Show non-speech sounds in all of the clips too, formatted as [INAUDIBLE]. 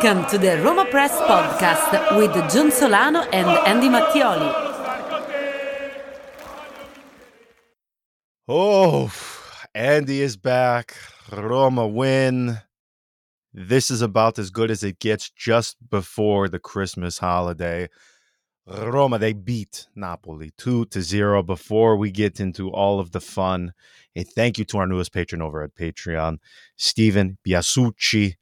Welcome to the Roma Press Podcast with John Solano and Andy Mattioli. Oh, Andy is back. Roma win. This is about as good as it gets just before the Christmas holiday. Roma, they beat Napoli 2 to 0. Before we get into all of the fun, a thank you to our newest patron over at Patreon, Stephen Biasucci.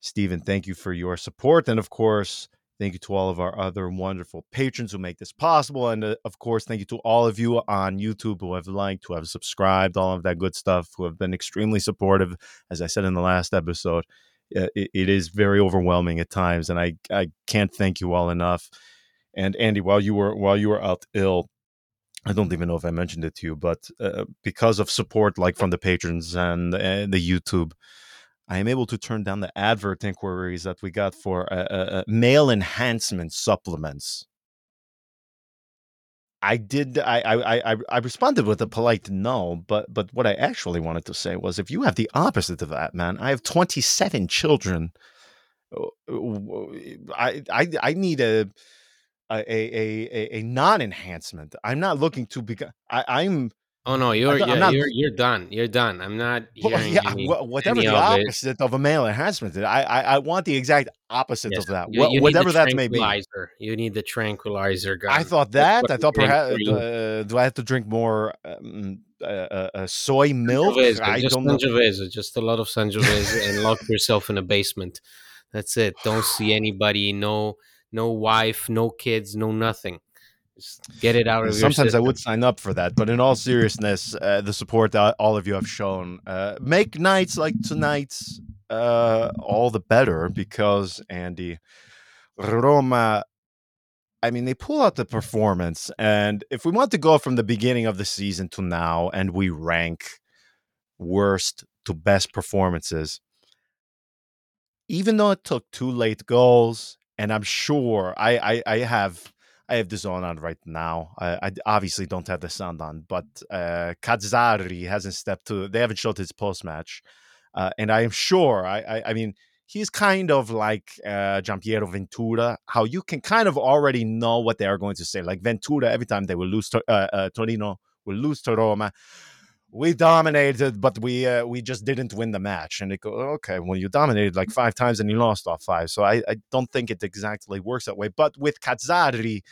Stephen, thank you for your support. And of course, thank you to all of our other wonderful patrons who make this possible. And uh, of course, thank you to all of you on YouTube who have liked, who have subscribed, all of that good stuff, who have been extremely supportive. As I said in the last episode, it, it is very overwhelming at times. And I, I can't thank you all enough. And Andy, while you were while you were out ill, I don't even know if I mentioned it to you, but uh, because of support like from the patrons and the YouTube, I am able to turn down the advert inquiries that we got for uh, uh, uh male enhancement supplements. I did. I, I I I responded with a polite no, but but what I actually wanted to say was, if you have the opposite of that, man, I have twenty seven children. I I I need a a a a, non enhancement. I'm not looking to become. I, am Oh no, you're yeah, not, you're you're done. You're done. I'm not well, yeah, any, whatever the of opposite it. of a male enhancement. I, I I want the exact opposite yes. of that. You, you whatever that may be. You need the tranquilizer gun. I thought that. I thought perhaps uh, do I have to drink more um, uh, uh, uh soy milk? Sangiovese, I just don't Sangiovese, just a lot of Sangiovese, and lock yourself in a basement. That's it. Don't see anybody. No no wife, no kids, no nothing. Just get it out of Sometimes I would sign up for that, but in all seriousness, uh, the support that all of you have shown uh, make nights like tonight's uh, all the better because Andy Roma. I mean, they pull out the performance, and if we want to go from the beginning of the season to now, and we rank worst to best performances, even though it took two late goals and I'm sure I I, I have I have the zone on right now. I, I, obviously don't have the sound on, but uh, Mazzarri hasn't stepped to. They haven't showed his post match, uh, and I am sure. I, I, I mean, he's kind of like uh, Giampiero Ventura. How you can kind of already know what they are going to say. Like Ventura, every time they will lose to uh, uh, Torino, will lose to Roma we dominated, but we uh, we just didn't win the match. And they go, okay, well, you dominated like five times and you lost all five. So I, I don't think it exactly works that way. But with Mazzarri,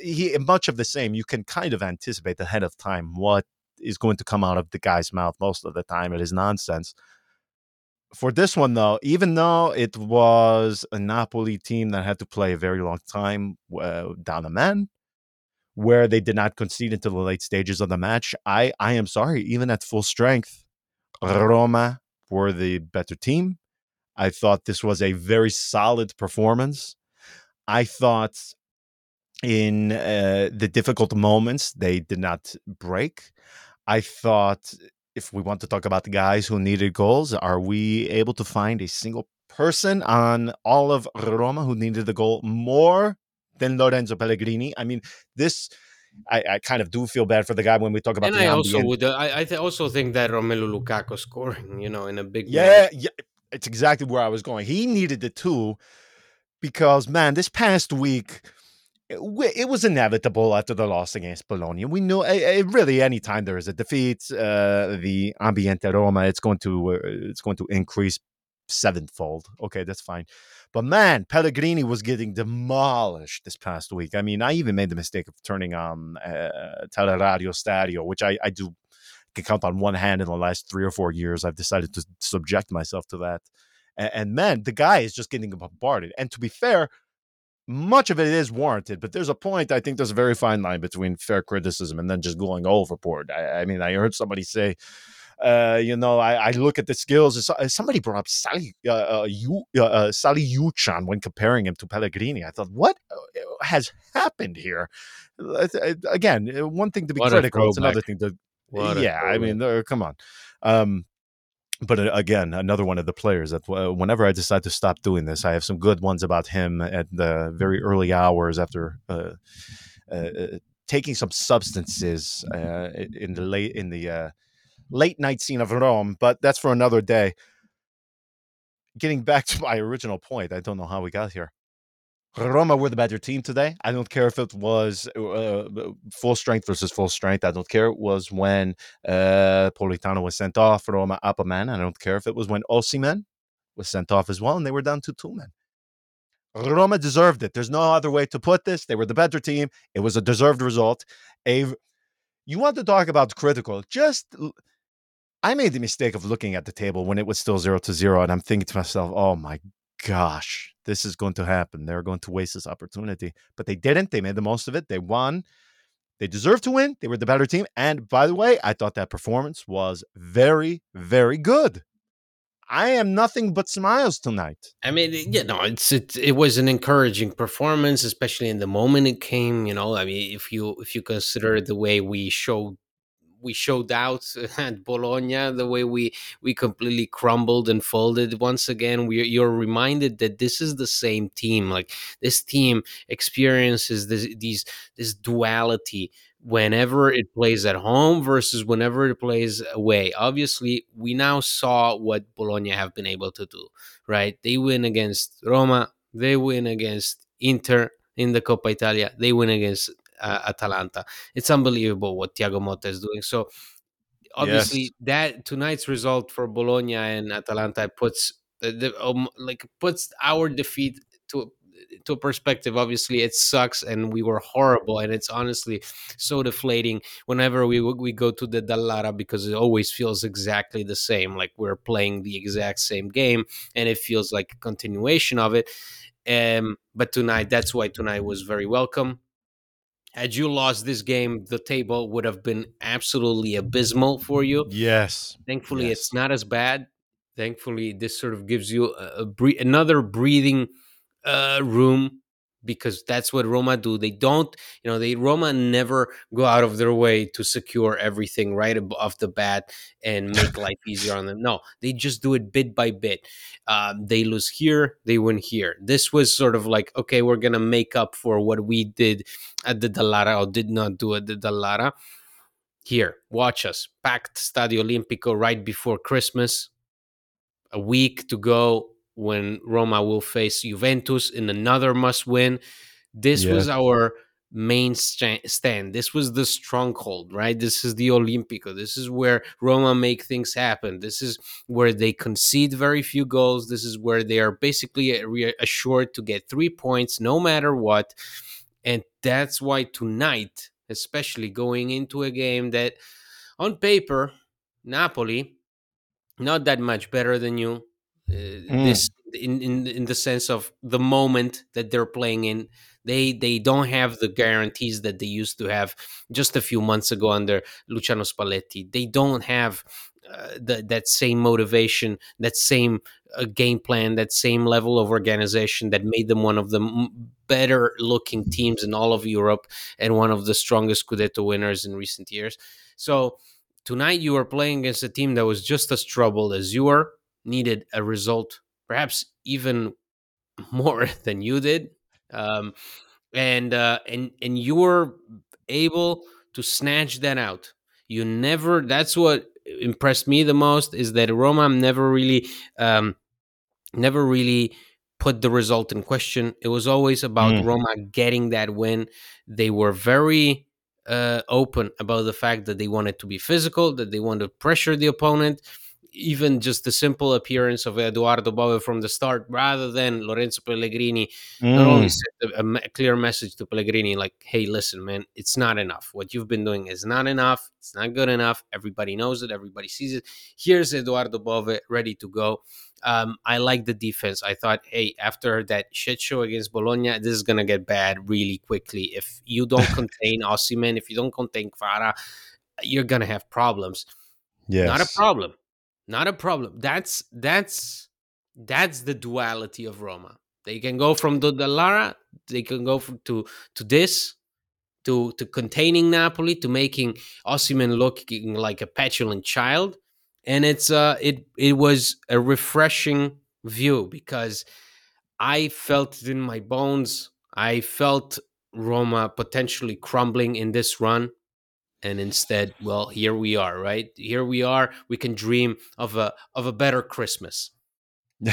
he much of the same. You can kind of anticipate ahead of time what is going to come out of the guy's mouth. Most of the time, it is nonsense. For this one, though, even though it was a Napoli team that had to play a very long time uh, down a man, where they did not concede until the late stages of the match. I, I am sorry, even at full strength, Roma were the better team. I thought this was a very solid performance. I thought in uh, the difficult moments, they did not break. I thought if we want to talk about the guys who needed goals, are we able to find a single person on all of Roma who needed the goal more than Lorenzo Pellegrini. I mean, this I, I, kind of do feel bad for the guy when we talk about. And I also would, uh, I, I th- also think that Romelu Lukaku scoring, you know, in a big yeah, match. yeah, it's exactly where I was going. He needed the too, because man, this past week. It, was inevitable after the loss against Bologna. We knew it, really anytime there is a defeat, uh, the ambiente Roma, it's going to uh, it's going to increase sevenfold. Okay, that's fine. But man, Pellegrini was getting demolished this past week. I mean, I even made the mistake of turning on uh, Teleradiostereo, which I, I do can count on one hand in the last three or four years. I've decided to subject myself to that. And, and man, the guy is just getting bombarded. And to be fair, much of it is warranted, but there's a point. I think there's a very fine line between fair criticism and then just going overboard. I, I mean, I heard somebody say uh, you know, I, I, look at the skills. Uh, somebody brought up Sally, uh, uh, uh, uh Salih Uçan when comparing him to Pellegrini. I thought, what has happened here? Again, one thing to be what critical, it's another thing to. What yeah, I mean, come on. Um, but again, another one of the players that whenever I decide to stop doing this, I have some good ones about him at the very early hours after taking some substances in the late in the late night scene of Rome, but that's for another day. getting back [LAUGHS] to my original point, I don't know how we got here. Roma were the better team today. I don't care if it was uh, full strength versus full strength. I don't care. It was when uh, Politano was sent off, Roma up a man. I don't care if it was when Osimhen was sent off as well, and they were down to two men. Roma deserved it. There's no other way to put this. They were the better team. It was a deserved result. A, you want to talk about critical? Just I made the mistake of looking at the table when it was still zero to zero, and I'm thinking to myself, "Oh my gosh, this is going to happen. They're going to waste this opportunity." But they didn't. They made the most of it. They won. They deserved to win. They were the better team. And by the way, I thought that performance was very, very good. I am nothing but smiles tonight. I mean, you know, it's it, it was an encouraging performance, especially in the moment it came. You know, I mean, if you if you consider the way we showed we showed out [LAUGHS] at Bologna, the way we we completely crumbled and folded once again. We you're reminded that this is the same team. Like this team experiences this these this duality whenever it plays at home versus whenever it plays away. Obviously, we now saw what Bologna have been able to do, right? They win against Roma, they win against Inter in the Coppa Italia, they win against uh, Atalanta. It's unbelievable what Thiago Motta is doing. So obviously yes. that tonight's result for Bologna and Atalanta puts the, the um, like puts our defeat to to perspective obviously it sucks and we were horrible and it's honestly so deflating whenever we we go to the dallara because it always feels exactly the same like we're playing the exact same game and it feels like a continuation of it um but tonight that's why tonight was very welcome had you lost this game, the table would have been absolutely abysmal for you. Yes. Thankfully, yes. it's not as bad. Thankfully, this sort of gives you a, a another breathing uh, room because that's what Roma do. They don't, you know, they Roma never go out of their way to secure everything right off the bat and make [LAUGHS] life easier on them. No, they just do it bit by bit. Um, they lose here, they win here. This was sort of like, okay, we're gonna make up for what we did at the Dallara or did not do at the Dallara. Here, watch us. Packed Stadio Olimpico right before Christmas. A week to go when Roma will face Juventus in another must win. This yes. was our main stand. This was the stronghold, right? This is the Olimpico. This is where Roma make things happen. This is where they concede very few goals. This is where they are basically assured to get three points no matter what. And that's why tonight, especially going into a game that on paper, Napoli, not that much better than you, uh, mm. this in, in in the sense of the moment that they're playing in. They they don't have the guarantees that they used to have just a few months ago under Luciano Spalletti. They don't have uh, the, that same motivation that same uh, game plan that same level of organization that made them one of the m- better looking teams in all of Europe and one of the strongest Scudetto winners in recent years. So tonight you are playing against a team that was just as troubled as you are needed a result, perhaps even more [LAUGHS] than you did, um, and uh, and and you were able to snatch that out. You never. That's what impressed me the most is that Roma never really, um, never really put the result in question. It was always about mm. Roma getting that win. They were very uh, open about the fact that they wanted to be physical, that they wanted to pressure the opponent, even just the simple appearance of Edoardo Bove from the start, rather than Lorenzo Pellegrini, mm. not only mm. sent a, a, clear message to Pellegrini, like, "Hey, listen, man, it's not enough. What you've been doing is not enough. It's not good enough. Everybody knows it. Everybody sees it. Here's Edoardo Bove ready to go." Um, I like the defense. I thought, hey, after that shit show against Bologna, this is gonna get bad really quickly. If you don't [LAUGHS] contain Osimhen, if you don't contain Kvara, you're gonna have problems. Yes. Not a problem not a problem. That's that's that's the duality of Roma. They can go from the Dallara, they can go from, to to this, to to containing Napoli, to making Osimhen looking like a petulant child, and it's uh it it was a refreshing view because I felt it in my bones. I felt Roma potentially crumbling in this run and instead well here we are right here we are we can dream of a of a better christmas [LAUGHS]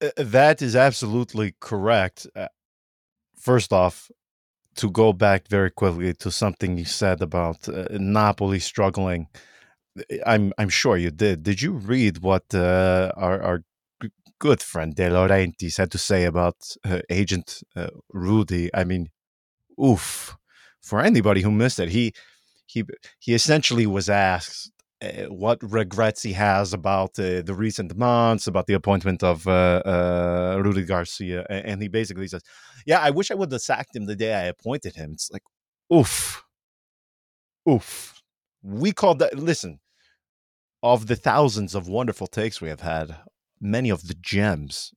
Uh, that is absolutely correct. Uh, first off, to go back very quickly to something you said about uh, Napoli struggling, uh, I'm I'm sure you did. Did you read what uh, our our good friend De Laurentiis had to say about uh, Agent Rudi? I mean, oof! For anybody who missed it, he he he essentially was asked uh, what regrets he has about uh, the recent months, about the appointment of uh, uh, Rudi Garcia, and he basically says, "Yeah, I wish I would have sacked him the day I appointed him." It's like, oof, oof. We called that. Listen, of the thousands of wonderful takes we have had, many of the gems.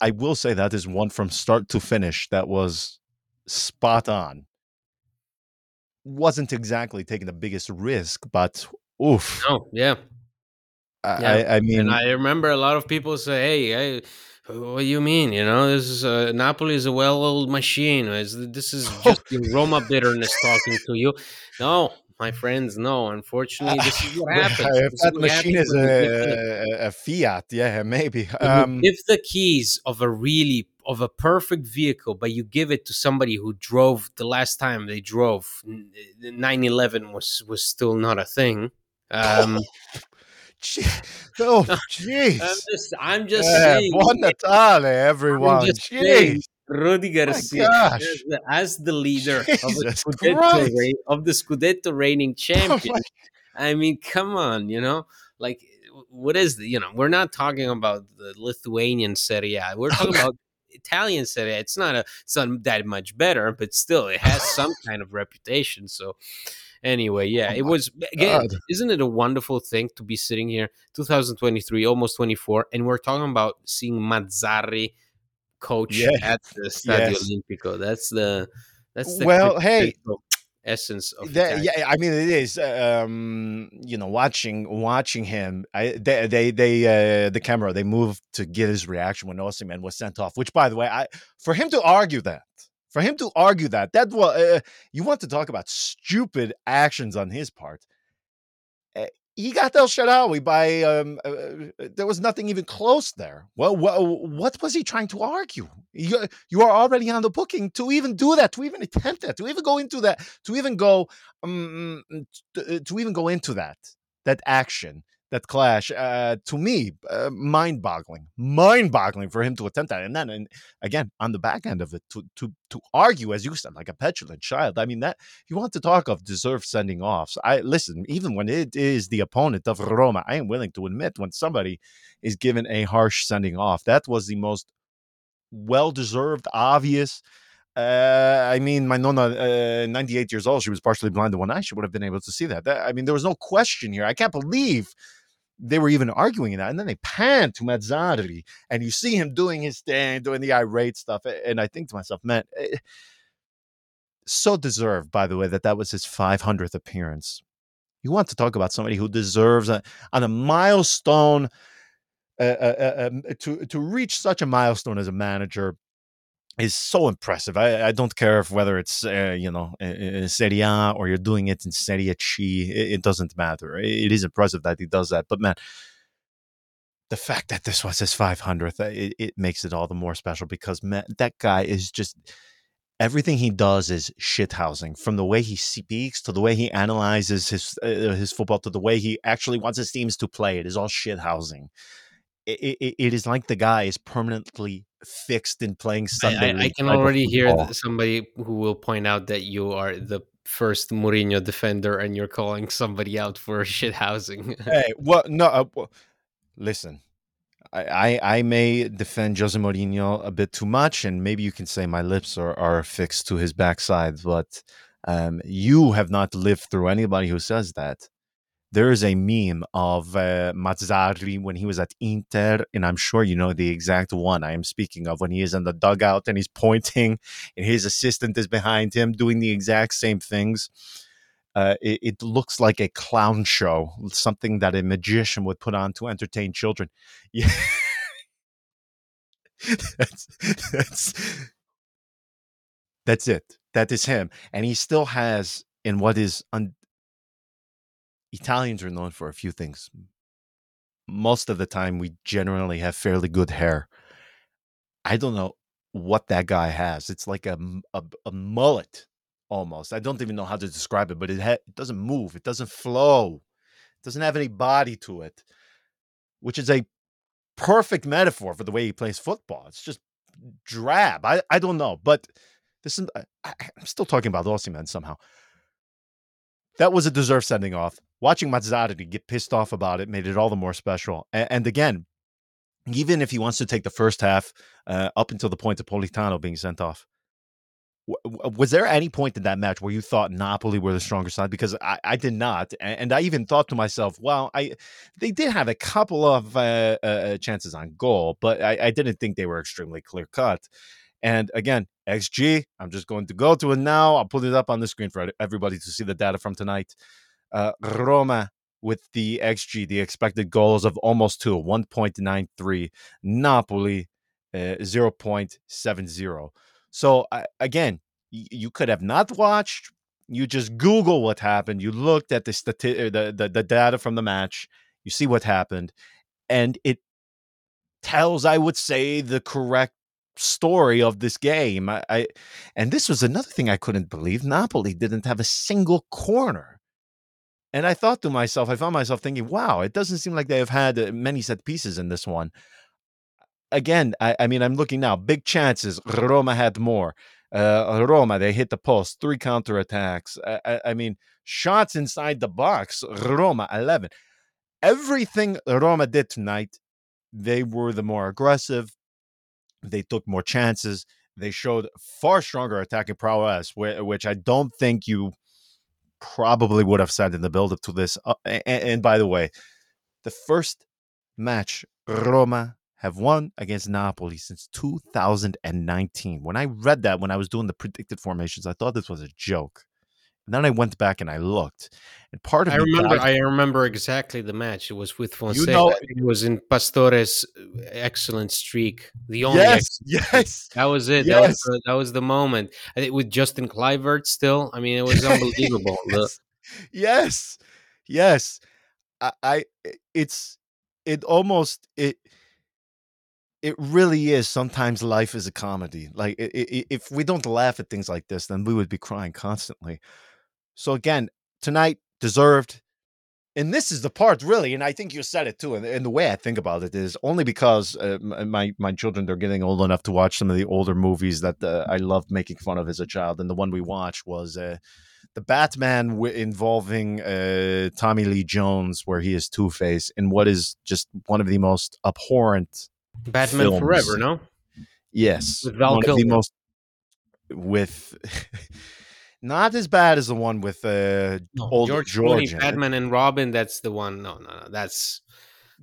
I will say that is one from start to finish that was spot on. Wasn't exactly taking the biggest risk, but oof. Oh, yeah. I, Yeah, I, I mean, and I remember a lot of people say, "Hey, hey what do you mean? You know, this is uh, Napoli is a well-oiled machine. Is this is [LAUGHS] just your Roma bitterness talking to you?" No, my friends, no. Unfortunately, this is what [LAUGHS] happens. if This is machine is when you give the- a, a, Fiat, yeah, maybe. Um, give the keys of a really of a perfect vehicle, but you give it to somebody who drove the last time they drove. 9-11 was was still not a thing. Um, [LAUGHS] oh, [LAUGHS] I'm jeez. just, I'm just Yeah, saying. buon Natale, everyone. just saying, Jeez. Rudi Garcia as the, as the leader of, Scudetto of the Scudetto reigning [LAUGHS] Oh champion. my- I mean, come on, you know, like what is the, you know, we're not talking about the Lithuanian Serie A. We're talking about Italian Serie A. It's not a, it's not that much better, but still, it has some [LAUGHS] kind of reputation. So, anyway, yeah, Oh it was again. God. Isn't it a wonderful thing to be sitting here, 2023, almost 24, and we're talking about seeing Mazzarri coach Yeah. at the Stadio Yes. Olimpico. That's the that's the Well, hey, essence of That, yeah, I mean it is. Um, you know, watching watching him, I they they, they uh, the camera they moved to get his reaction when Osimhen was sent off. Which, by the way, I for him to argue that, for him to argue that, that was uh, you want to talk about stupid actions on his part. Uh, he got El Shaarawy by um, uh, uh, there was nothing even close there. Well, what, what was he trying to argue? You, you are already on the booking to even do that, to even attempt that, to even go into that, to even go um, to, to even go into that that action, that clash. Uh, to me, uh, mind-boggling, mind-boggling for him to attempt that, and then and again on the back end of it to to to argue, as you said, like a petulant child. I mean that you want to talk of deserved sending offs. I listen, even when it is the opponent of Roma, I am willing to admit when somebody is given a harsh sending off. That was the most well deserved, obvious. Uh, I mean, my nonna, uh, 98 years old, she was partially blind in one eye. She would have been able to see that. that. I mean, there was no question here. I can't believe they were even arguing that. And then they pan to Mazzarri, and you see him doing his thing, doing the irate stuff. And I think to myself, man, eh, so deserved, by the way, that that was his 500th appearance. You want to talk about somebody who deserves a, on a milestone uh, uh, um, to to reach such a milestone as a manager is so impressive. I, I don't care if whether it's uh, you know Serie A or you're doing it in Serie C. It, it doesn't matter. It, is impressive that he does that. But man, the fact that this was his 500th, it, it makes it all the more special because man, that guy is just everything he does is shithousing from the way he speaks to the way he analyzes his uh, his football to the way he actually wants his teams to play. It is all shithousing. It, it, it is like the guy is permanently fixed in playing Sunday. I, I, I can already hear somebody who will point out that you are the first Mourinho defender and you're calling somebody out for [LAUGHS] shit housing. [LAUGHS] Hey, what? No, uh, well, listen. I, I I may defend Jose Mourinho a bit too much, and maybe you can say my lips are, are affixed to his backside, but um, you have not lived through anybody who says that. There is a meme of uh, Mazzarri when he was at Inter, and I'm sure you know the exact one I am speaking of when he is in the dugout and he's pointing, and his assistant is behind him doing the exact same things. Uh, it, it looks like a clown show, something that a magician would put on to entertain children. [LAUGHS] Yeah. that's, that's, that's it. That is him. And he still has, in what is un- Italians are known for a few things most of the time we generally have fairly good hair. I don't know what that guy has. It's like a a, a mullet almost. I don't even know how to describe it, but it, ha- it doesn't move. It doesn't flow. It doesn't have any body to it, which is a perfect metaphor for the way he plays football. It's just drab. I, I don't know, but this is, I, am still talking about Osimhen somehow. That was a deserved sending off. Watching Mazzarri get pissed off about it made it all the more special. And, and again, even if he wants to take the first half uh, up until the point of Politano being sent off, was there any point in that match where you thought Napoli were the stronger side? Because I, I did not, and I even thought to myself, "Well, I they did have a couple of uh, uh chances on goal, but I, I, didn't think they were extremely clear cut." And again, XG, I'm just going to go to it now. I'll put it up on the screen for everybody to see the data from tonight. Uh, Roma with the XG, the expected goals of almost two, 1.93. Napoli, uh, 0.70. So uh, again, y- you could have not watched. You just Google what happened. You looked at the, stati- uh, the, the the data from the match. You see what happened, and it tells, I would say, the correct story of this game. I, I, and this was another thing I couldn't believe. Napoli didn't have a single corner. And I thought to myself, I found myself thinking, wow, it doesn't seem like they have had uh, many set pieces in this one. Again, I, I mean, I'm looking now, big chances. Roma had more. Uh, Roma, they hit the post, three counterattacks. I, I, I mean, shots inside the box. Roma, 11. Everything Roma did tonight, they were the more aggressive, they took more chances. They showed far stronger attacking prowess, which I don't think you probably would have said in the build up to this. Uh, and, and, by the way, the first match Roma have won against Napoli since 2019. When I read that, when I was doing the predicted formations, I thought this was a joke. And then I went back and I looked, and part of I remember. I remember exactly the match. It was with Fonseca. You know, it was in Pastore's uh, excellent streak. The only yes, yes, that was it. Yes. That was the, that was the moment. I think with Justin Kluivert still. I mean, it was [LAUGHS] unbelievable. yes. yes, yes. I, I, it's, it almost it. It really is. Sometimes life is a comedy. Like it, it, if we don't laugh at things like this, then we would be crying constantly. So again, tonight deserved. And this is the part really, and I think you said it too. And, and the way I think about it is only because uh, my my children they're getting old enough to watch some of the older movies that uh, I loved making fun of as a child. And the one we watched was uh, the Batman w- involving uh, Tommy Lee Jones, where he is Two Face, in what is just one of the most abhorrent Batman films. Forever. No, yes, with Val one Kilmer. of the most with. [LAUGHS] Not as bad as the one with uh, no, old George, George. Clooney, Batman and Robin. That's the one. No, no, no. That's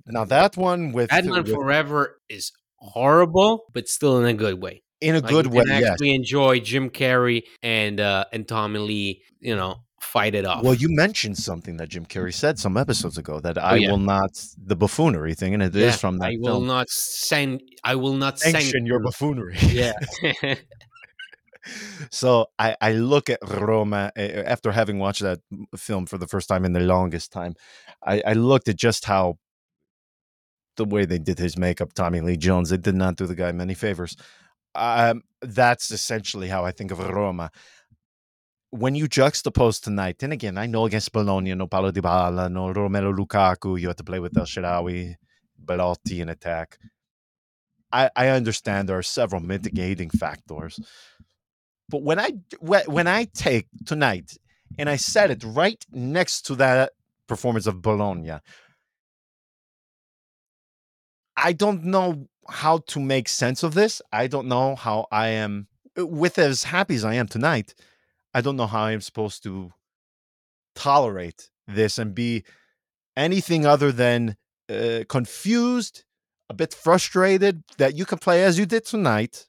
now that one with Batman with, Forever is horrible, but still in a good way. In a like good way, actually yes. enjoy Jim Carrey and uh and Tommy Lee. You know, fight it off. Well, you mentioned something that Jim Carrey said some episodes ago that I Oh, yeah. will not the buffoonery thing, and it is Yeah, from that I will film. not send. I will not Sanction your buffoonery. Yeah. [LAUGHS] [LAUGHS] so I, I look at Roma uh, after having watched that film for the first time in the longest time. I, I looked at just how the way they did his makeup, Tommy Lee Jones, they did not do the guy many favors. Um, that's essentially how I think of Roma. When you juxtapose tonight, and again, I know against Bologna, no Paulo Dybala, no Romelu Lukaku, you have to play with El Shaarawy, Belotti in attack. I, I understand there are several mitigating factors. But when I when I take tonight and I set it right next to that performance of Bologna, I don't know how to make sense of this. I don't know how I am with as happy as I am tonight. I don't know how I am supposed to tolerate this and be anything other than uh, confused, a bit frustrated that you can play as you did tonight.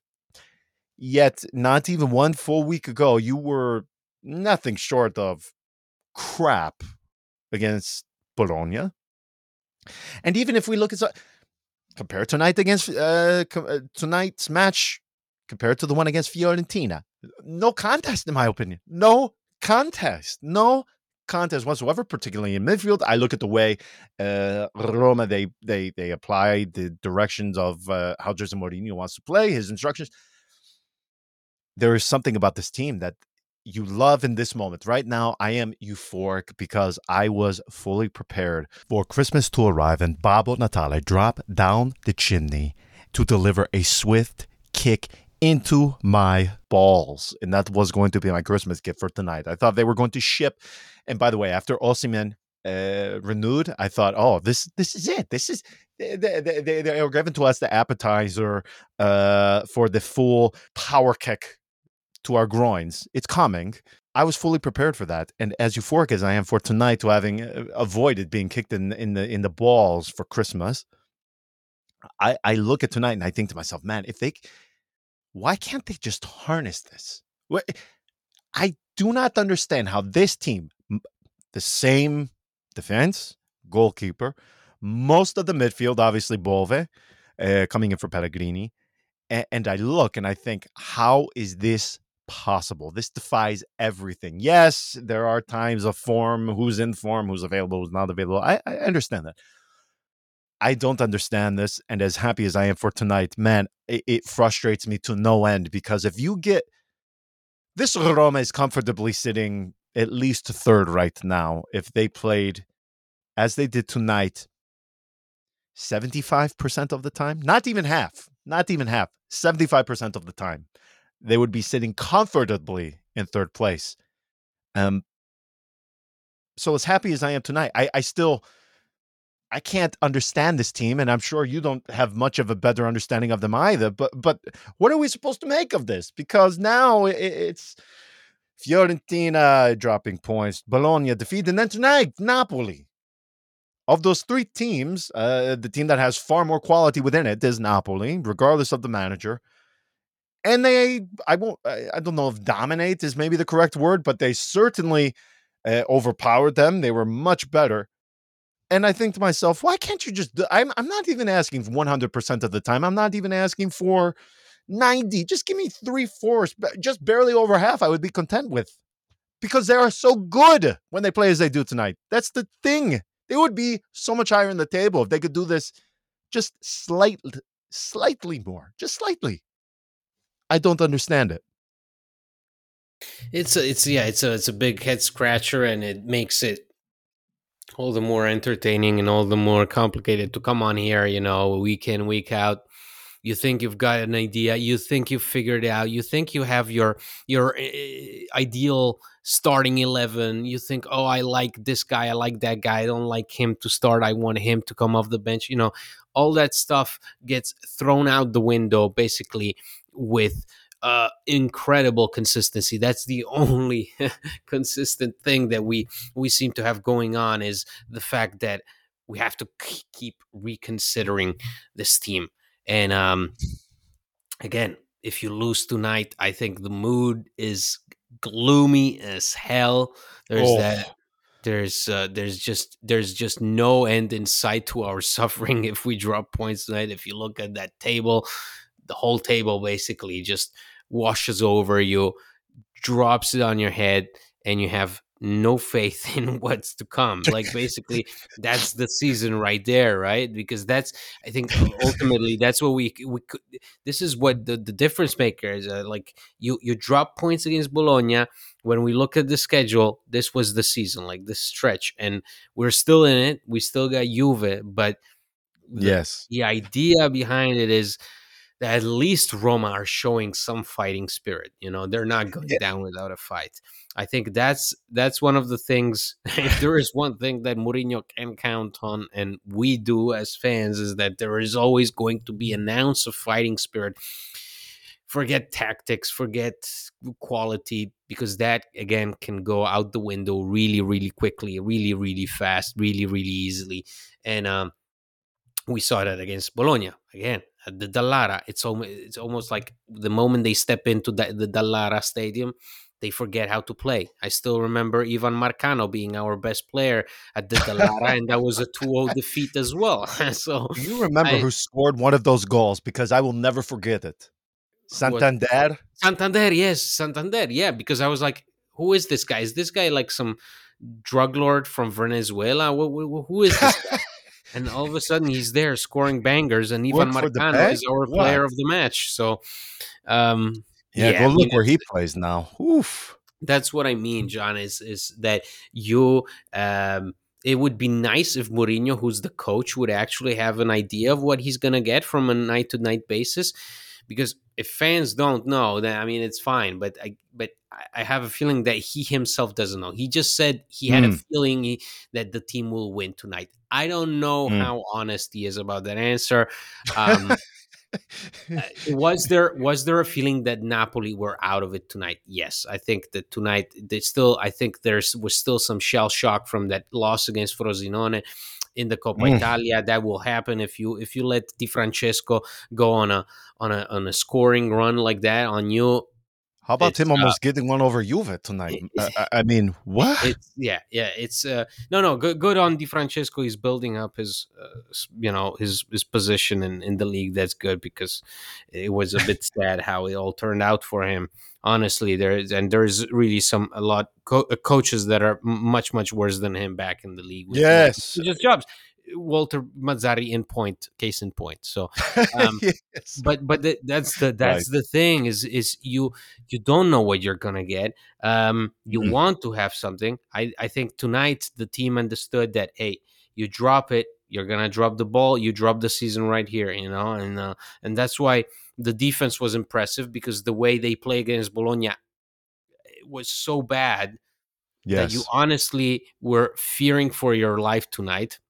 Yet, not even one full week ago, you were nothing short of crap against Bologna. And even if we look at compare tonight against uh, uh, tonight's match compared to the one against Fiorentina, no contest, in my opinion. No contest. No contest whatsoever, particularly in midfield. I look at the way uh, Roma they they they apply the directions of uh, how Jose Mourinho wants to play, his instructions. There is something about this team that you love in this moment. Right now, I am euphoric because I was fully prepared for Christmas to arrive and Babbo Natale drop down the chimney to deliver a swift kick into my balls. And that was going to be my Christmas gift for tonight. I thought they were going to ship. And by the way, after Osimhen uh, renewed, I thought, oh, this this is it. This is they, they, they, they were given to us the appetizer uh, for the full power kick to our groins. It's coming. I was fully prepared for that, and as euphoric as I am for tonight to having uh, avoided being kicked in in the in the balls for Christmas, I I look at tonight and I think to myself, man, if they, why can't they just harness this? I do not understand how this team, the same defense, goalkeeper, most of the midfield, obviously Bove, uh, coming in for Pellegrini, and I look and I think, how is this possible. This defies everything. Yes, there are times of form, who's in form, who's available, who's not available. I, I understand that. I don't understand this. And as happy as I am for tonight, man, it, it frustrates me to no end because if you get this Roma is comfortably sitting at least third right now. If they played as they did tonight, 75% of the time, not even half, not even half, 75% of the time they would be sitting comfortably in third place. Um, so as happy as I am tonight, I, I still I can't understand this team, and I'm sure you don't have much of a better understanding of them either. But but what are we supposed to make of this? Because now it, it's Fiorentina dropping points, Bologna defeat, and then tonight Napoli. Of those three teams, uh, the team that has far more quality within it is Napoli, regardless of the manager and they i won't i don't know if dominate is maybe the correct word but they certainly uh, overpowered them. They were much better. And i think to myself why can't you just do, I'm, I'm not even asking 100% of the time. I'm not even asking for 90 just give me three fourths just barely over half i would be content with. Because they are so good when they play as they do tonight. That's the thing. They would be so much higher in the table if they could do this just slightly slightly more just slightly I don't understand it. It's a, it's yeah, it's a it's a big head scratcher, and it makes it all the more entertaining and all the more complicated to come on here. You know, week in week out. You think you've got an idea. You think you've figured it out. You think you have your your uh, ideal starting 11 you think oh i like this guy i like that guy i don't like him to start i want him to come off the bench you know all that stuff gets thrown out the window basically with uh, incredible consistency. That's the [LAUGHS] only consistent thing that we we seem to have going on is the fact that we have to keep reconsidering this team. And um, again, if you lose tonight, I think the mood is gloomy as hell. There's oh. that there's uh, there's just there's just no end in sight to our [LAUGHS] suffering if we drop points tonight. If you look at that table, the whole table basically just washes over you, drops it on your head, and you have no faith [LAUGHS] in what's to come. Like basically, that's the season right there, right? Because that's I think ultimately that's what we we could. This is what the the difference maker is. Uh, like you you drop points against Bologna. When we look at the schedule, this was the season, like this stretch, and we're still in it. We still got Juve, but the, yes, the idea behind it is at least Roma are showing some fighting spirit. You know, they're not going yeah. down without a fight. I think that's that's one of the things. [LAUGHS] if there is one thing that Mourinho can count on, and we do as fans, is that there is always going to be an ounce of fighting spirit. Forget tactics, forget quality, because that again can go out the window really, really quickly, really, really fast, really, really easily. And um, we saw that against Bologna again the Dallara. It's almost it's almost like the moment they step into the, the Dallara Stadium, they forget how to play. I still remember Ivan Marcano being our best player at the Dallara, and that was a 2-0 defeat as well. [LAUGHS] so you remember I, who scored one of those goals because I will never forget it. Santander. What? Santander, yes, Santander, yeah. Because I was like, who is this guy? Is this guy like some drug lord from Venezuela? Wh- wh- who is this guy? And all of a sudden he's there scoring bangers, and Ivan Marcano is our What? player of the match. So, um, Yeah, Yeah, go I look where he plays now. Oof. that's what I mean, John. Is is that you? Um, it would be nice if Mourinho, who's the coach, would actually have an idea of what he's going to get from a night to night basis. Because if fans don't know, then I mean it's fine. But I but I- have a feeling that he himself doesn't know. He just said he had a Mm. feeling he, that the team will win tonight. I don't know Mm. how honest he is about that answer. Um, [LAUGHS] uh, was there was there a feeling that Napoli were out of it tonight? Yes, I think that tonight they still. I think there's was still some shell shock from that loss against Frosinone in the Coppa Mm. Italia. That will happen if you if you let Di Francesco go on a on a on a scoring run like that on you. How about It's, him uh, almost getting one over Juve tonight? it- I, I- mean, what? It's yeah, yeah. It's uh, no, no. Good, good on Di Francesco. He's building up his, uh, you know, his his position in, in the league. That's good because it was a bit sad how it all turned out for him. Honestly, there is and there's really some a lot co- uh, coaches that are much much worse than him back in the league. Yes. just jobs. Walter Mazzarri in point, case in point. So [LAUGHS] um, yes. but but th- that's the that's the thing is is you you don't know what you're gonna get um you Mm. want to have something i i think tonight the team understood that hey you drop it you're gonna drop the ball you drop the season right here you know and uh, and that's why the defense was impressive because the way they play against bologna it was so bad that you honestly were fearing for your life tonight.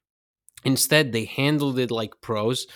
Instead, they handled it like pros.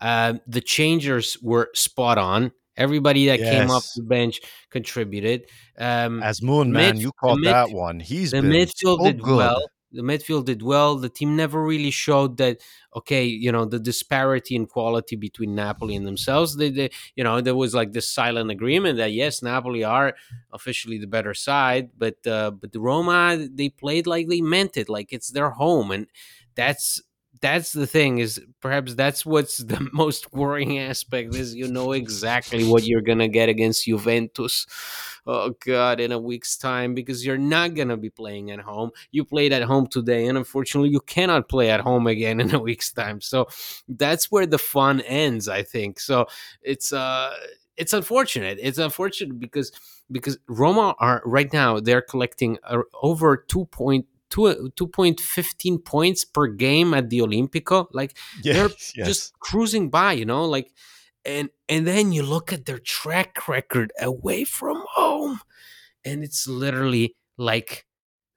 Uh, the changers were spot on. Everybody that came off the bench contributed. Um, Azmoun, man, mid- you called that one. He's the been midfield so did good. well. The midfield did well. The team never really showed that. Okay, you know the disparity in quality between Napoli and themselves. They, they, you know, there was like this silent agreement that yes, Napoli are officially the better side, but uh, but the Roma they played like they meant it, like it's their home, and that's that's the thing is perhaps that's what's the [LAUGHS] most worrying aspect is you know exactly what you're gonna get against Juventus. Oh god in a week's time because you're not to be playing at home. You played at home today and unfortunately you cannot play at home again in a [LAUGHS] week's time. So that's where the fun ends i think. So it's uh it's unfortunate. It's unfortunate because because roma are right now they're collecting uh, over 2 point two, 2.15 points per game at the Olimpico. Like [LAUGHS] they're Yes, yes. just cruising by, you know, like and and then you look at their track record away from home and it's literally like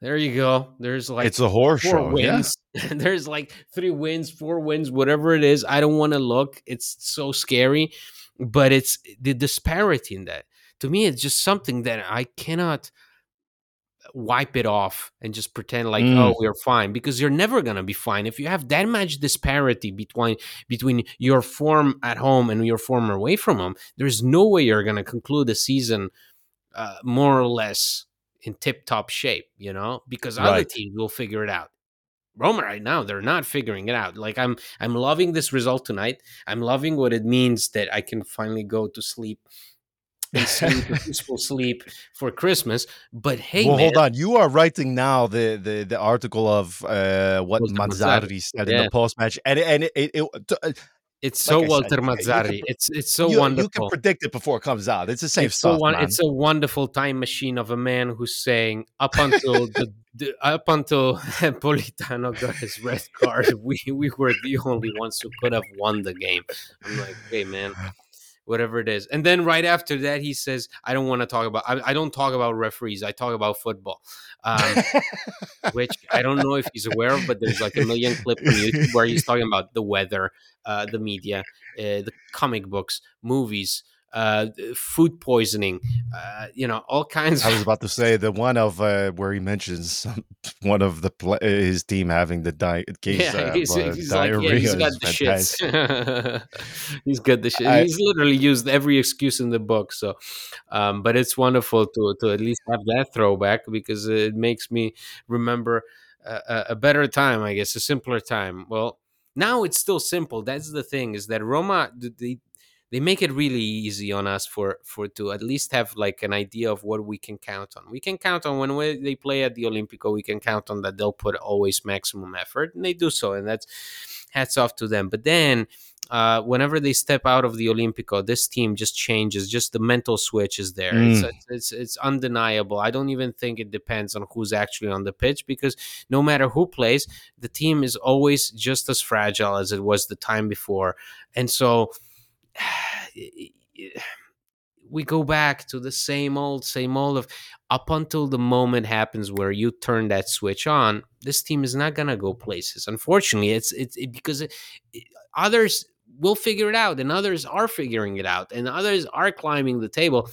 there you go. There's like it's a four show. Yeah. wins. [LAUGHS] There's like three wins, four wins, whatever it is. I don't want to look. It's so scary, but it's the disparity in that. To me, it's just something that I cannot wipe it off and just pretend like Mm. oh we're fine because you're never going to be fine. If you have that much disparity between between your form at home and your form away from home there's no way you're going to conclude the season uh, more or less in tip top shape you know because other teams will figure it out. Roma right now they're not figuring it out. Like I'm I'm loving this result tonight. I'm loving what it means that I can finally go to sleep and [LAUGHS] sleep a peaceful sleep for Christmas but hey well, man hold on. You are writing now the the, the article of uh, what Mazzarri. said in the post match, and and it, it, it, t- uh, It's so I said, Walter yeah, you can Mazzarri. It's it's so you, you wonderful. can predict it before it comes out. It's the same it's stuff, man. it's a wonderful time machine of a man who's saying up until [LAUGHS] the, the up until [LAUGHS] Politano got his red card, we we were the only ones who could have won the game. I'm like, hey man, whatever it is. And then right after that, he says, I don't want to talk about. I, I don't talk about referees. I talk about football. Um, [LAUGHS] which I don't know if he's aware of, but there's like a million clips on YouTube where he's talking about the weather, uh, the media, uh, the comic books, movies, uh, food poisoning, uh, you know, all kinds I was about to say the one of uh, where he mentions [LAUGHS] one of the pla his team having the di- case Yeah, uh, he's, uh, he's like, diarrhea. yeah, he's got the shits. [LAUGHS] he's got the shit. I- he's literally used every excuse in the book. So, um, but it's wonderful to to at least have that throwback because it makes me remember a, a- better time, I guess, a simpler time. Well, now it's still simple. That's the thing is that Roma, th- they they make it really easy on us for for to at least have like an idea of what we can count on. We can count on when we, they play at the Olimpico, We can count on that they'll put always maximum effort, and they do so, and that's hats off to them. But then uh, whenever they step out of the Olimpico, this team just changes. Just the mental switch is there. Mm. It's, it's it's undeniable. I don't even think it depends on who's actually on the pitch because no matter who plays, the team is always just as fragile as it was the time before, and so. [SIGHS] we go back to the same old, same old of up until the moment happens where you turn that switch on. This team is not gonna go places. Unfortunately, it's it's it, because it, it, others will figure it out, and others are figuring it out, and others are climbing the table.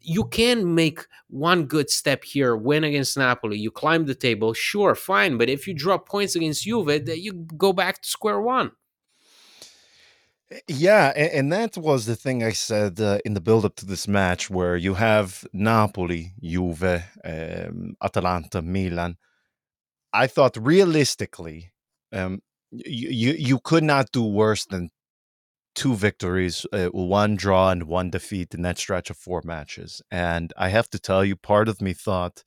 You can make one good step here, win against Napoli. You climb the table, sure, fine. But if you drop points against Juve, that you go back to square one. Yeah, and, and that was the thing I said uh, in the build-up to this match, where you have Napoli, Juve, um, Atalanta, Milan. I thought realistically, um, you, you you could not do worse than two victories, uh, one draw and one defeat in that stretch of four matches. And I have to tell you, part of me thought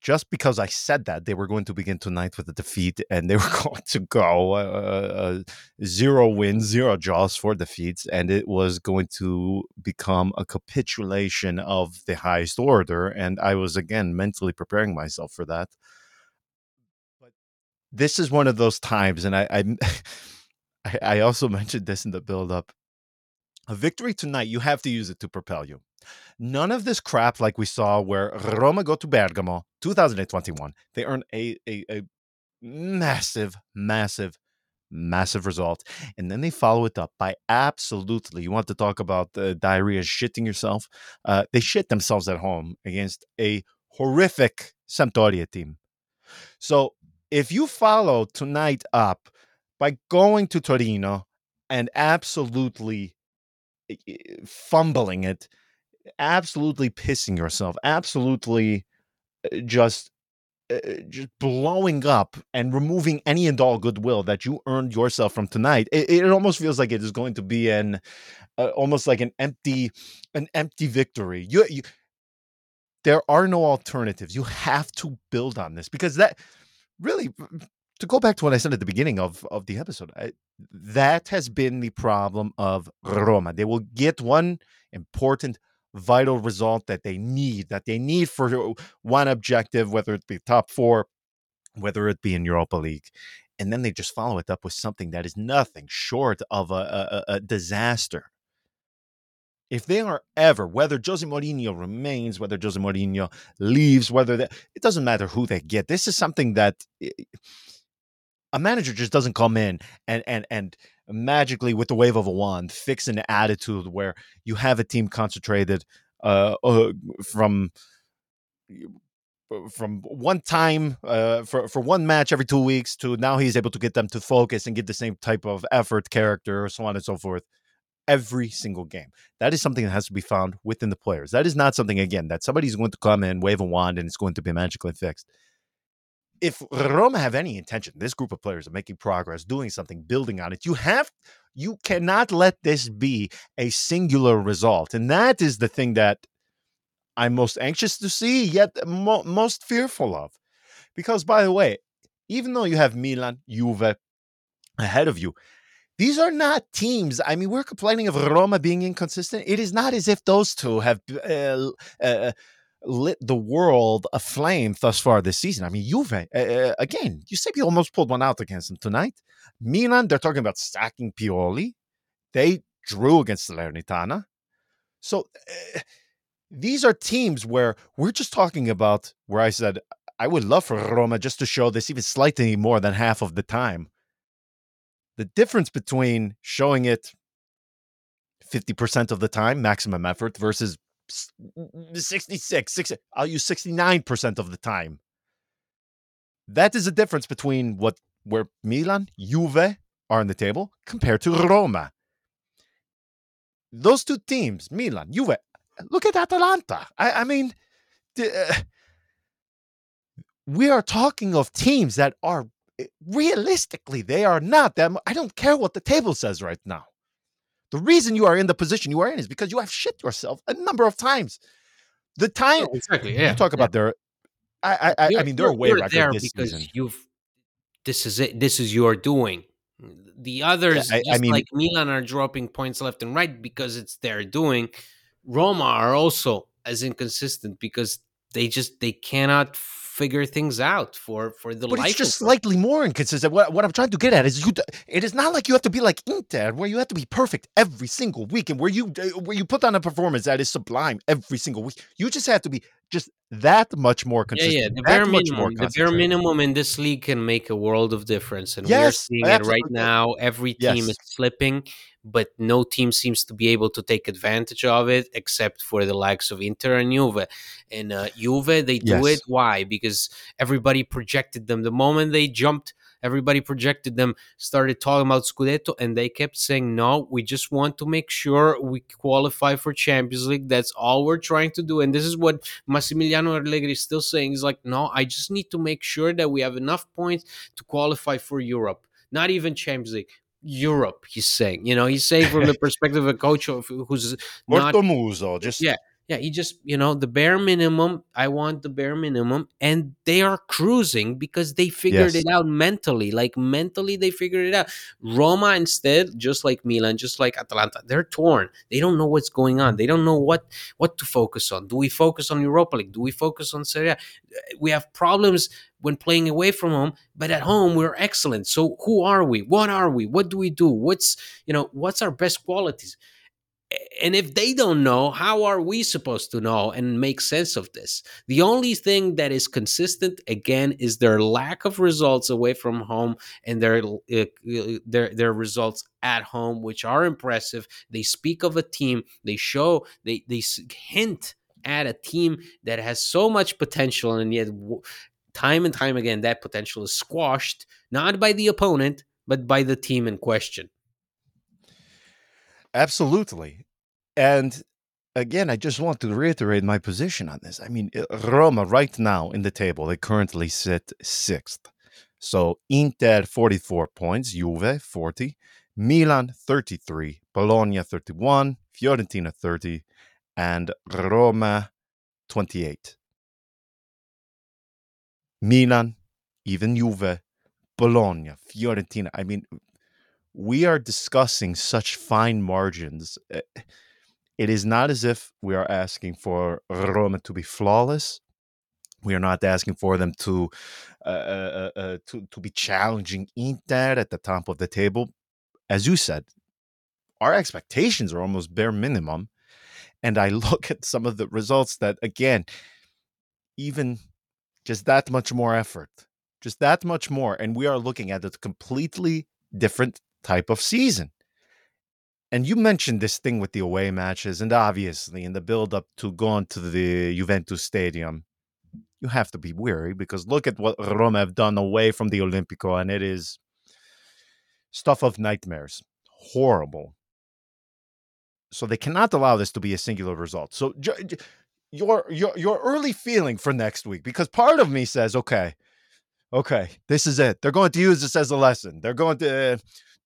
just because I said that they were going to begin tonight with a defeat and they [LAUGHS] were going to go uh, uh, zero wins, zero draws for defeats, and it was going to become a capitulation of the highest order. And I was again mentally preparing myself for that. But this is one of those times, and I, [LAUGHS] I, I also [LAUGHS] mentioned this in the build-up. A victory tonight, you have to use it to propel you. None of this crap like we saw where Roma go to Bergamo 2021. They earn a, a, a massive, massive, massive result. And then they follow it up by absolutely, you want to talk about the diarrhea shitting yourself? Uh, they shit themselves at home against a horrific Sampdoria team. So if you follow tonight up by going to Torino and absolutely eh, eh, fumbling it, absolutely pissing yourself, absolutely uh, just uh, just blowing up and removing any and all goodwill that you earned yourself from tonight. It, it almost feels like it is going to be an uh, almost like an empty an empty victory. You, you there are no alternatives. You have to build on this because that really to go back to what I said at the beginning of, of the episode, I, that has been the problem of Roma. They will get one important vital result that they need, that they need for one objective, whether it be top four, whether it be in Europa League. And then they just follow it up with something that is nothing short of a, a, a disaster. If they are ever, whether Jose Mourinho remains, whether Jose Mourinho leaves, whether they, it doesn't matter who they get. This is something that eh, a manager just doesn't come in and and and magically with the wave of a wand fix an attitude where you have a team concentrated uh, uh from from one time uh, for for one match every two weeks to now he's able to get them to focus and get the same type of effort, character, so on and so forth every single game. That is something that has to be found within the players. That is not something again that somebody's going to come in, wave a wand, and it's going to be magically fixed if Roma have any intention, this group of players are making progress, doing something, building on it, you have you cannot let this be a singular result. And that is the thing that I'm most anxious to see, yet mo- most fearful of. Because by the way, even though you have Milan, Juve ahead of you, these are not teams. I mean, we're complaining of Roma being inconsistent. It is not as if those two have uh, uh, lit the world aflame thus far this season. I mean, Juve, uh, again, Giuseppe almost pulled one out against them tonight. Milan, they're talking about stacking Pioli. They drew against Salernitana. So uh, these are teams where we're just talking about where I said, I would love for Roma just to show this even slightly more than half of the time. The difference between showing it 50% of the time, maximum effort, versus 66, 60, I'll use 69% of the time. That is the difference between what where Milan, Juve are on the table compared to Roma. Those two teams, Milan, Juve, look at Atalanta. I, I mean, uh, we are talking of teams that are eh, realistically, they are not them. I don't care what the table says right now. The reason you are in the position you are in is because you have shit yourself a number of times. The time No, exactly. Yeah. you talk about their, I I, I, mean their you're- way record there this because season. you've this is it. This is your doing. The others, I- I just mean- like Milan, are dropping points left and right because it's their doing. Roma are also as inconsistent because they just they cannot figure things out for for the But life it's just slightly more inconsistent. What, what I'm trying to get at is you. It is not like you have to be like Inter, where you have to be perfect every single week, and where you where you put on a performance that is sublime every single week. You just have to be just that much more consistent. yeah. The that bare much more minimum, the bare minimum in this league can make a world of difference, and we're Yes, seeing it right now. Every team Yes. is slipping, but no team seems to be able to take advantage of it, except for the likes of Inter and Juve. And uh, Juve, they do Yes. it. Why? Because everybody projected them. The moment they jumped, everybody projected them. Started talking about Scudetto, and they kept saying, "No, we just want to make sure we qualify for Champions League. That's all we're trying to do." And this is what Massimiliano Allegri is still saying He's like, no, I just need to make sure that we have enough points to qualify for Europe, not even Champions League. Europe, he's saying. You know, he's saying from the [LAUGHS] perspective of a coach of, who's not Porto Muso, just Yeah. Yeah, he just, you know, the bare minimum. I want the bare minimum. And they are cruising because they figured Yes. it out mentally. Like mentally, they figured it out. Roma, instead, just like Milan, just like Atalanta, they're torn. They don't know what's going on. They don't know what what to focus on. Do we focus on Europa League? Do we focus on Serie A? We have problems when playing away from home, but at home we're excellent. So who are we? What are we? What do we do? What's you know what's our best qualities? And if they don't know how are we supposed to know and make sense of this? The only thing that is consistent again is their lack of results away from home and their uh, their their results at home which are impressive. They speak of a team. They show they they hint at a team that has so much potential and yet time and time again that potential is squashed not by the opponent but by the team in question Absolutely. And again, I just want to reiterate my position on this. I mean, uh, Roma right now in the table, they currently sit sixth. So Inter 44 points, Juve 40, Milan 33, Bologna 31, Fiorentina 30, and Roma 28. Milan, even Juve, Bologna, Fiorentina. I mean, we are discussing such fine margins. Uh, It is not as if we are asking for Roma to be flawless. We are not asking for them to uh, uh, uh, to to be challenging Inter at the top of the table. As you said, our expectations are almost bare minimum. And I [LAUGHS] look at some of the results that, again, even just that much more effort, just that much more, and we are looking at a completely different type of season. And you mentioned this thing with the away matches, and obviously in the build up to going to the Juventus Stadium, you have to be weary because look at what Roma have done away from the Olimpico, and it is stuff of nightmares. Horrible. So they cannot allow this to be a singular result. So j- j- your your your early feeling for next week, because part of me says, okay, okay, this is it. They're going to use this as a lesson. They're going to.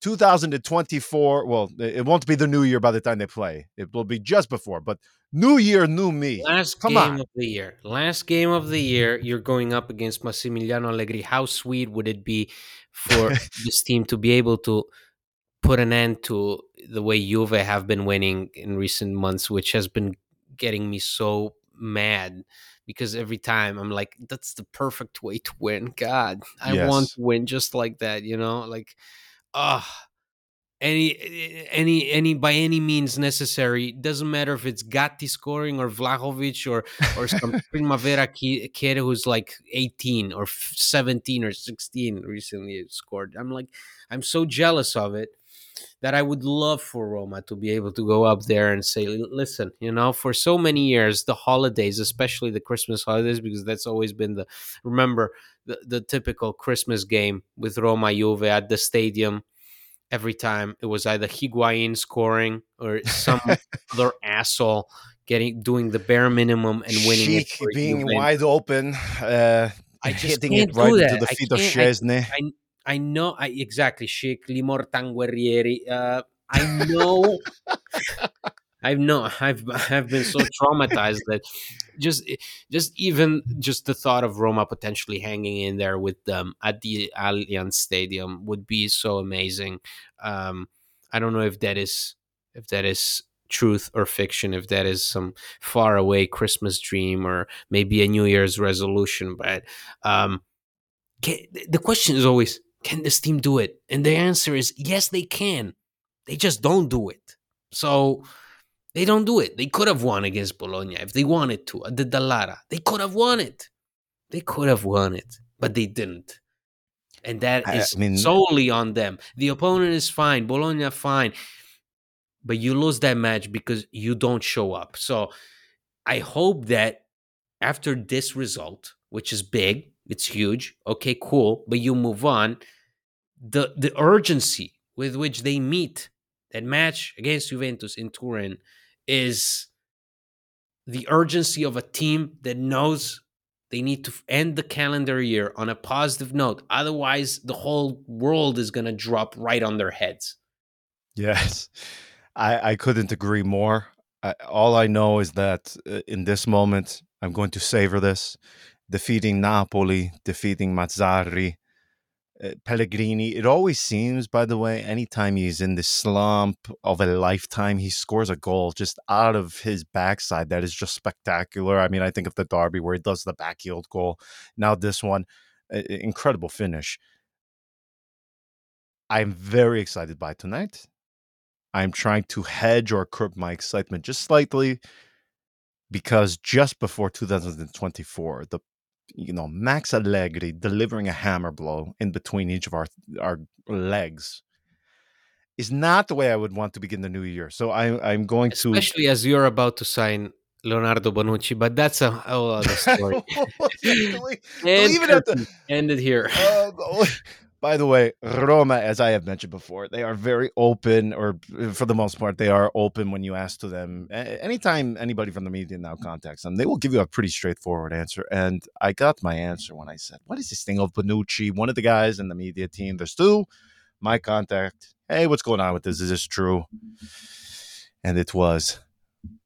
2024. Well, it won't be the new year by the time they play. It will be just before, but new year, new me. Last Come game on. of the year. Last game of the year, you're going up against Massimiliano Allegri. How sweet would it be for [LAUGHS] this team to be able to put an end to the way Juve have been winning in recent months, which has been getting me so mad because every time I'm like, that's the perfect way to win. God, I want to win just like that, you know? Like, ah. any any any by any means necessary doesn't matter if it's Gatti scoring or Vlahovic or or some [LAUGHS] Primavera ki- kid who's like 18 or 17 or 16 recently scored i'm like i'm so jealous of it that i would love for roma to be able to go up there and say listen you know for so many years the holidays especially the christmas holidays because that's always been the remember the, the typical christmas game with roma juve at the stadium every time it was either Higuain scoring or some [LAUGHS] other asshole getting doing the bare minimum and winning it. Schick for being Juventus. wide open, uh, I just hitting can't it right into the I feet of can't- I- I I know I exactly Sheik Limor Tanguerieri. Uh, I know. [LAUGHS] I've no, I've I've been so traumatized that just just even just the thought of Roma potentially hanging in there with them at the Allianz Stadium would be so amazing. Um, I don't know if that is if that is truth or fiction, if that is some far away Christmas dream or maybe a New Year's resolution, but um, can, the question is always, can this team do it? And the answer is yes, they can. They just don't do it. So they don't do it. They could have won against Bologna if they wanted to at the Dallara. They could have won it. They could have won it, but they didn't. And that I- is I mean- solely on them. The opponent is fine, Bologna fine, but you lose that match because you don't show up. So I hope that after this result, which is big, it's huge. Okay, cool, but you move on. The the urgency with which they meet that match against Juventus in Turin is the urgency of a team that knows they need to end the calendar year on a positive note. Otherwise, the whole world is going to drop right on their heads. Yes, I, I couldn't agree more. I, all I know is that uh, in this moment, I'm going to savor this. Defeating Napoli, defeating Mazzarri, uh, Pellegrini. It always seems, by the way, anytime he's in the slump of a lifetime, he scores a goal just out of his backside that is just spectacular. I mean, I think of the derby where he does the backheel goal. Now, this one, uh, incredible finish. I'm very excited by tonight. I'm trying to hedge or curb my excitement just slightly because just before 2024, the you know Max Allegri delivering a hammer blow in between each of our our legs is not the way I would want to begin the new year. So I, I'm going to Especially as you're about to sign Leonardo Bonucci, but that's a whole other [LAUGHS] story. [LAUGHS] And it at the- end it here. Uh, by the way, Roma, as I have mentioned before, they are very open, or uh, for the most part, they are open when you ask to them. Anytime anybody from the media now contacts them, they will give you a pretty straightforward answer. And I got my answer when I said, What is this thing of Bonucci? One of the guys in the media team, there's two. My contact, hey, what's going on with this? Is this true? And it was,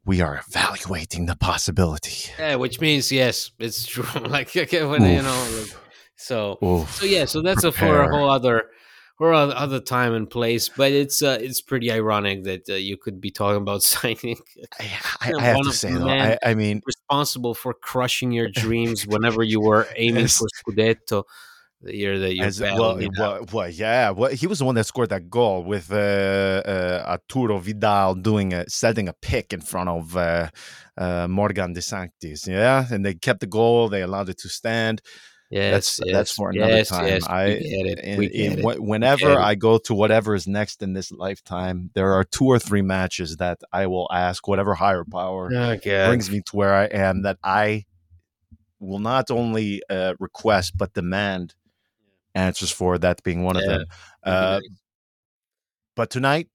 we are evaluating the possibility. Yeah, which means yes, it's true. [LAUGHS] like okay, when you know, like, so Oof. so yeah, so that's a for a whole other for a other time and place. But it's uh, it's pretty ironic that uh, you could be talking about [LAUGHS] signing I, I, I have to say, though, I, I mean, responsible for crushing your dreams [LAUGHS] whenever you were aiming for Scudetto the year that you As, well, battling it out. well, well, yeah. Well, he was the one that scored that goal with uh, uh, Arturo Vidal doing a setting a pick in front of uh, uh, Morgan De Sanctis. Yeah, and they kept the goal. They allowed it to stand. Yes, that's yes, that's for another yes, time. Yes, I we get it. in- we in- it. wh- whenever. I go to whatever is next in this lifetime, there are two or three matches that I will ask whatever higher power Oh, God. brings me to where I am that I will not only uh, request but demand answers for. That being one of them. Uh, but tonight,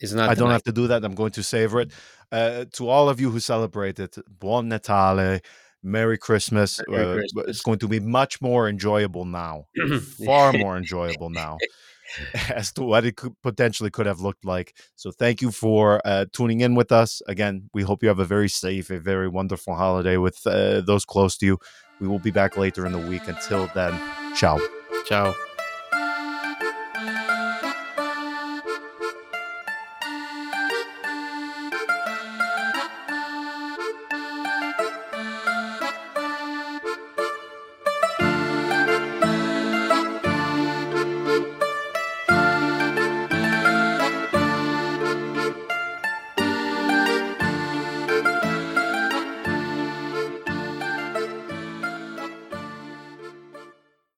is not. I don't tonight. have to do that. I'm going to savor it. Uh, to all of you who celebrated, Buon Natale, Merry Christmas. Merry Uh, Christmas. It's going to be much more enjoyable now, [CLEARS THROAT] far more enjoyable now, [LAUGHS] as to what it could potentially could have looked like. So thank you for uh, tuning in with us. Again, we hope you have a very safe, a very wonderful holiday with uh, those close to you. We will be back later in the week. Until then, ciao. Ciao.